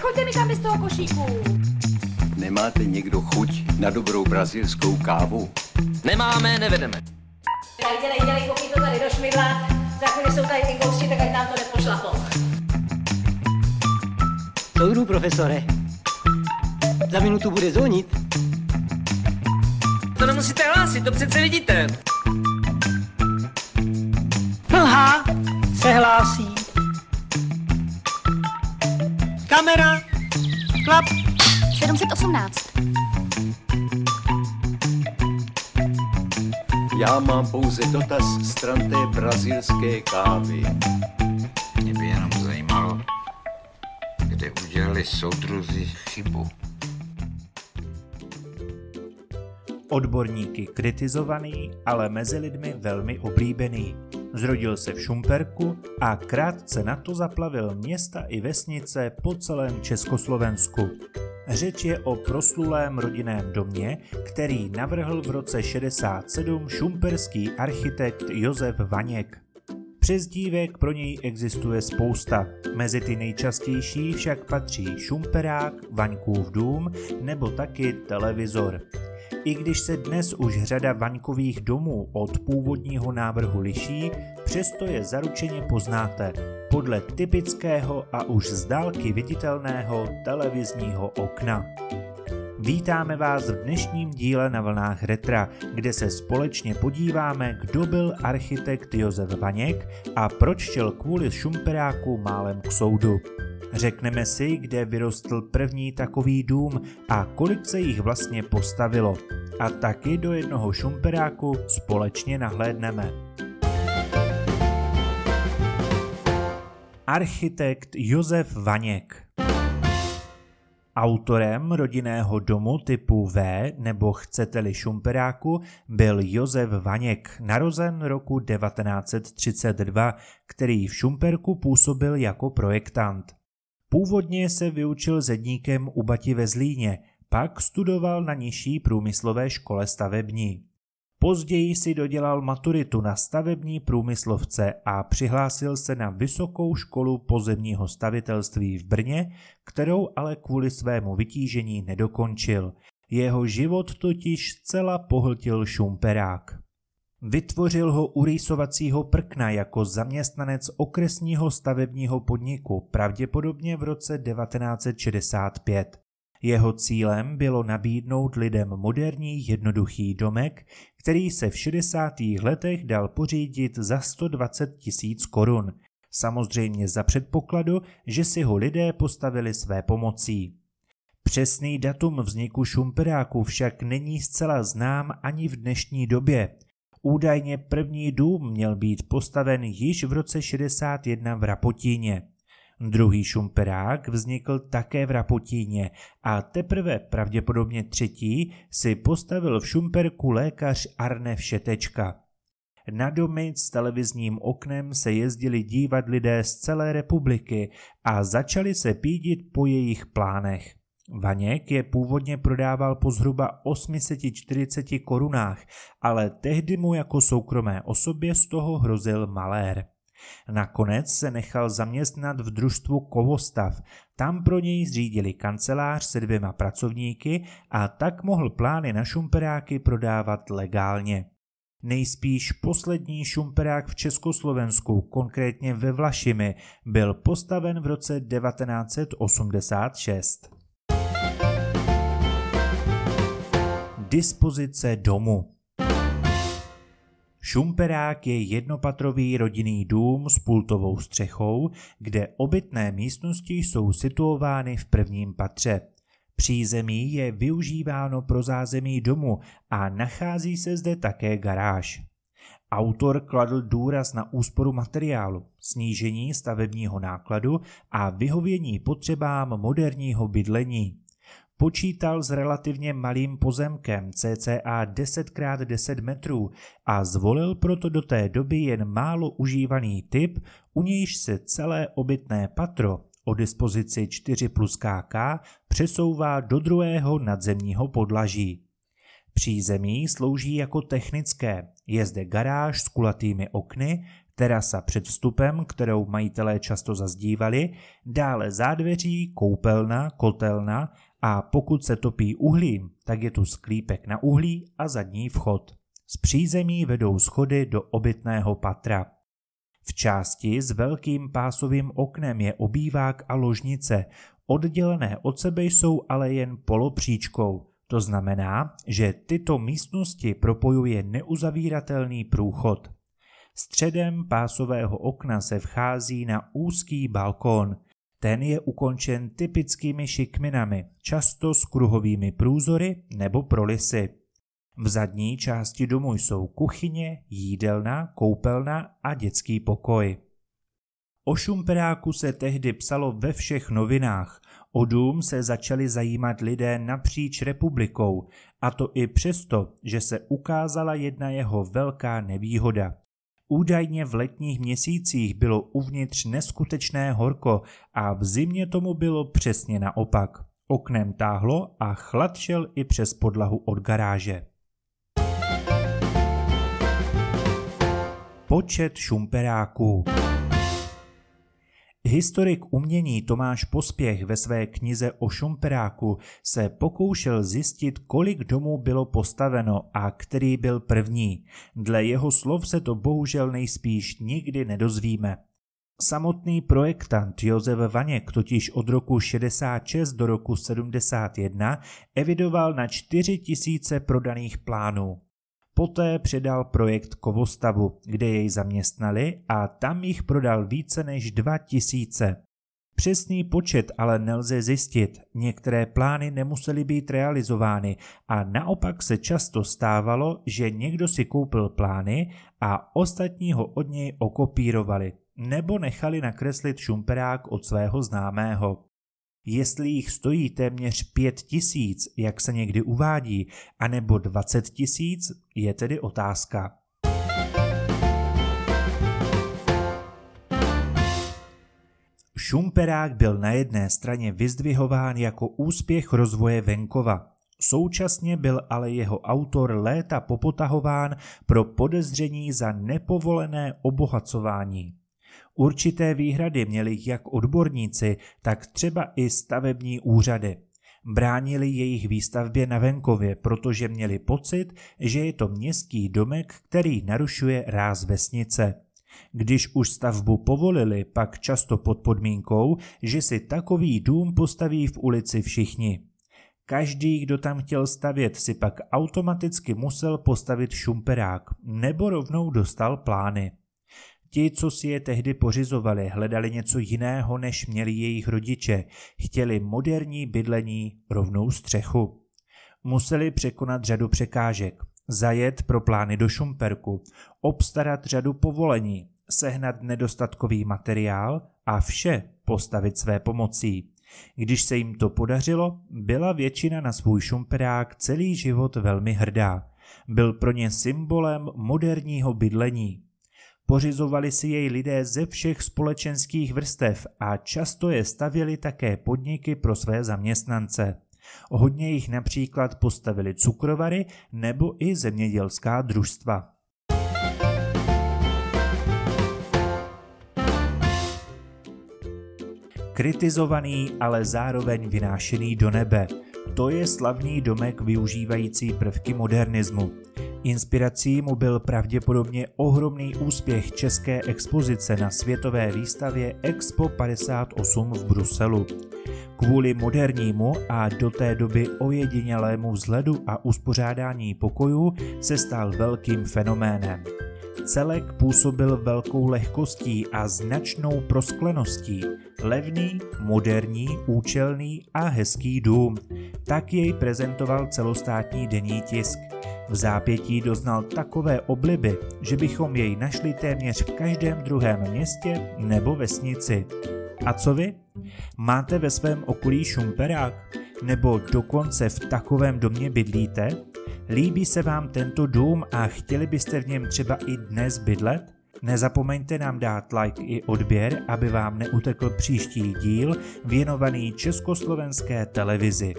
Nechoďte mi tam bez toho košíku. Nemáte někdo chuť na dobrou brazilskou kávu? Nemáme, nevedeme. Tak dělej, dělej, koukni to tady do šmidla. Za chvíli jsou tady ty gosti, tak ať nám to nepošlapou. Soudru, profesore. Za minutu bude zvonit. To nemusíte hlásit, to přece vidíte. Mlha se hlásí. Kamera. Klap. 718. Já mám pouze dotaz stran té brazilské kávy. Mě by jenom zajímalo, kde udělali soudruzi chybu. Odborníky kritizovaný, ale mezi lidmi velmi oblíbený. Zrodil se v Šumperku a krátce na to zaplavil města i vesnice po celém Československu. Řeč je o proslulém rodinném domě, který navrhl v roce 67 šumperský architekt Josef Vaněk. Přezdívek pro něj existuje spousta. Mezi ty nejčastější však patří Šumperák, Vaňkův dům nebo taky televizor. I když se dnes už řada vaňkových domů od původního návrhu liší, přesto je zaručeně poznáte podle typického a už z dálky viditelného televizního okna. Vítáme vás v dnešním díle na vlnách Retra, kde se společně podíváme, kdo byl architekt Josef Vaněk a proč šel kvůli šumperáku málem k soudu. Řekneme si, kde vyrostl první takový dům a kolik se jich vlastně postavilo. A taky do jednoho šumperáku společně nahlédneme. Architekt Josef Vaněk Autorem rodinného domu typu V nebo chcete-li šumperáku byl Josef Vaněk, narozen roku 1932, který v Šumperku působil jako projektant. Původně se vyučil zedníkem u Bati ve Zlíně, pak studoval na nižší průmyslové škole stavební. Později si dodělal maturitu na stavební průmyslovce a přihlásil se na Vysokou školu pozemního stavitelství v Brně, kterou ale kvůli svému vytížení nedokončil. Jeho život totiž zcela pohltil šumperák. Vytvořil ho u rýsovacího prkna jako zaměstnanec okresního stavebního podniku pravděpodobně v roce 1965. Jeho cílem bylo nabídnout lidem moderní jednoduchý domek, který se v 60. letech dal pořídit za 120 tisíc korun. Samozřejmě za předpokladu, že si ho lidé postavili své pomocí. Přesný datum vzniku šumperáku však není zcela znám ani v dnešní době. Údajně první dům měl být postaven již v roce 61 v Rapotíně. Druhý šumperák vznikl také v Rapotíně a teprve pravděpodobně třetí si postavil v Šumperku lékař Arne Všetečka. Na domy s televizním oknem se jezdili dívat lidé z celé republiky a začali se pídit po jejich plánech. Vaněk je původně prodával po zhruba 840 korunách, ale tehdy mu jako soukromé osobě z toho hrozil malér. Nakonec se nechal zaměstnat v družstvu Kovostav. Tam pro něj zřídili kancelář se dvěma pracovníky a tak mohl plány na šumperáky prodávat legálně. Nejspíš poslední šumperák v Československu, konkrétně ve Vlašimi, byl postaven v roce 1986. Dispozice domu Šumperák je jednopatrový rodinný dům s pultovou střechou, kde obytné místnosti jsou situovány v prvním patře. Přízemí je využíváno pro zázemí domu a nachází se zde také garáž. Autor kladl důraz na úsporu materiálu, snížení stavebního nákladu a vyhovění potřebám moderního bydlení. Počítal s relativně malým pozemkem cca 10x10 metrů a zvolil proto do té doby jen málo užívaný typ, u nějž se celé obytné patro o dispozici 4 plus KK přesouvá do druhého nadzemního podlaží. Přízemí slouží jako technické, je zde garáž s kulatými okny, terasa před vstupem, kterou majitelé často zazdívali, dále zádveří, koupelna, kotelna a pokud se topí uhlím, tak je tu sklípek na uhlí a zadní vchod. Z přízemí vedou schody do obytného patra. V části s velkým pásovým oknem je obývák a ložnice, oddělené od sebe jsou ale jen polopříčkou. To znamená, že tyto místnosti propojuje neuzavíratelný průchod. Středem pásového okna se vchází na úzký balkón. Ten je ukončen typickými šikminami, často s kruhovými průzory nebo prolisy. V zadní části domu jsou kuchyně, jídelna, koupelna a dětský pokoj. O Šumperáku se tehdy psalo ve všech novinách. O dům se začali zajímat lidé napříč republikou, a to i přesto, že se ukázala jedna jeho velká nevýhoda. Údajně v letních měsících bylo uvnitř neskutečné horko a v zimě tomu bylo přesně naopak. Oknem táhlo a chlad šel i přes podlahu od garáže. Počet šumperáků Historik umění Tomáš Pospěch ve své knize o Šumperáku se pokoušel zjistit, kolik domů bylo postaveno a který byl první. Dle jeho slov se to bohužel nejspíš nikdy nedozvíme. Samotný projektant Josef Vaněk totiž od roku 66 do roku 71 evidoval na 4 tisíce prodaných plánů. Poté předal projekt Kovostavu, kde jej zaměstnali a tam jich prodal více než 2000. Přesný počet ale nelze zjistit, některé plány nemusely být realizovány a naopak se často stávalo, že někdo si koupil plány a ostatní ho od něj okopírovali nebo nechali nakreslit šumperák od svého známého. Jestli jich stojí téměř pět tisíc, jak se někdy uvádí, anebo 20 tisíc, je tedy otázka. Šumperák byl na jedné straně vyzdvihován jako úspěch rozvoje venkova. Současně byl ale jeho autor léta popotahován pro podezření za nepovolené obohacování. Určité výhrady měli jak odborníci, tak třeba i stavební úřady. Bránili jejich výstavbě na venkově, protože měli pocit, že je to městský domek, který narušuje ráz vesnice. Když už stavbu povolili, pak často pod podmínkou, že si takový dům postaví v ulici všichni. Každý, kdo tam chtěl stavět, si pak automaticky musel postavit šumperák nebo rovnou dostal plány. Ti, co si je tehdy pořizovali, hledali něco jiného, než měli jejich rodiče. Chtěli moderní bydlení, rovnou střechu. Museli překonat řadu překážek, zajet pro plány do Šumperku, obstarat řadu povolení, sehnat nedostatkový materiál a vše postavit své pomocí. Když se jim to podařilo, byla většina na svůj šumperák celý život velmi hrdá. Byl pro ně symbolem moderního bydlení. Pořizovali si jej lidé ze všech společenských vrstev a často je stavěli také podniky pro své zaměstnance. Hodně jich například postavili cukrovary nebo i zemědělská družstva. Kritizovaný, ale zároveň vynášený do nebe. To je slavný domek využívající prvky modernismu. Inspirací mu byl pravděpodobně ohromný úspěch české expozice na světové výstavě Expo 58 v Bruselu. Kvůli modernímu a do té doby ojedinělému vzhledu a uspořádání pokojů se stal velkým fenoménem. Celek působil velkou lehkostí a značnou proskleností. Levný, moderní, účelný a hezký dům. Tak jej prezentoval celostátní denní tisk. V zápětí doznal takové obliby, že bychom jej našli téměř v každém druhém městě nebo vesnici. A co vy? Máte ve svém okolí šumperák? Nebo dokonce v takovém domě bydlíte? Líbí se vám tento dům a chtěli byste v něm třeba i dnes bydlet? Nezapomeňte nám dát like i odběr, aby vám neutekl příští díl věnovaný československé televizi.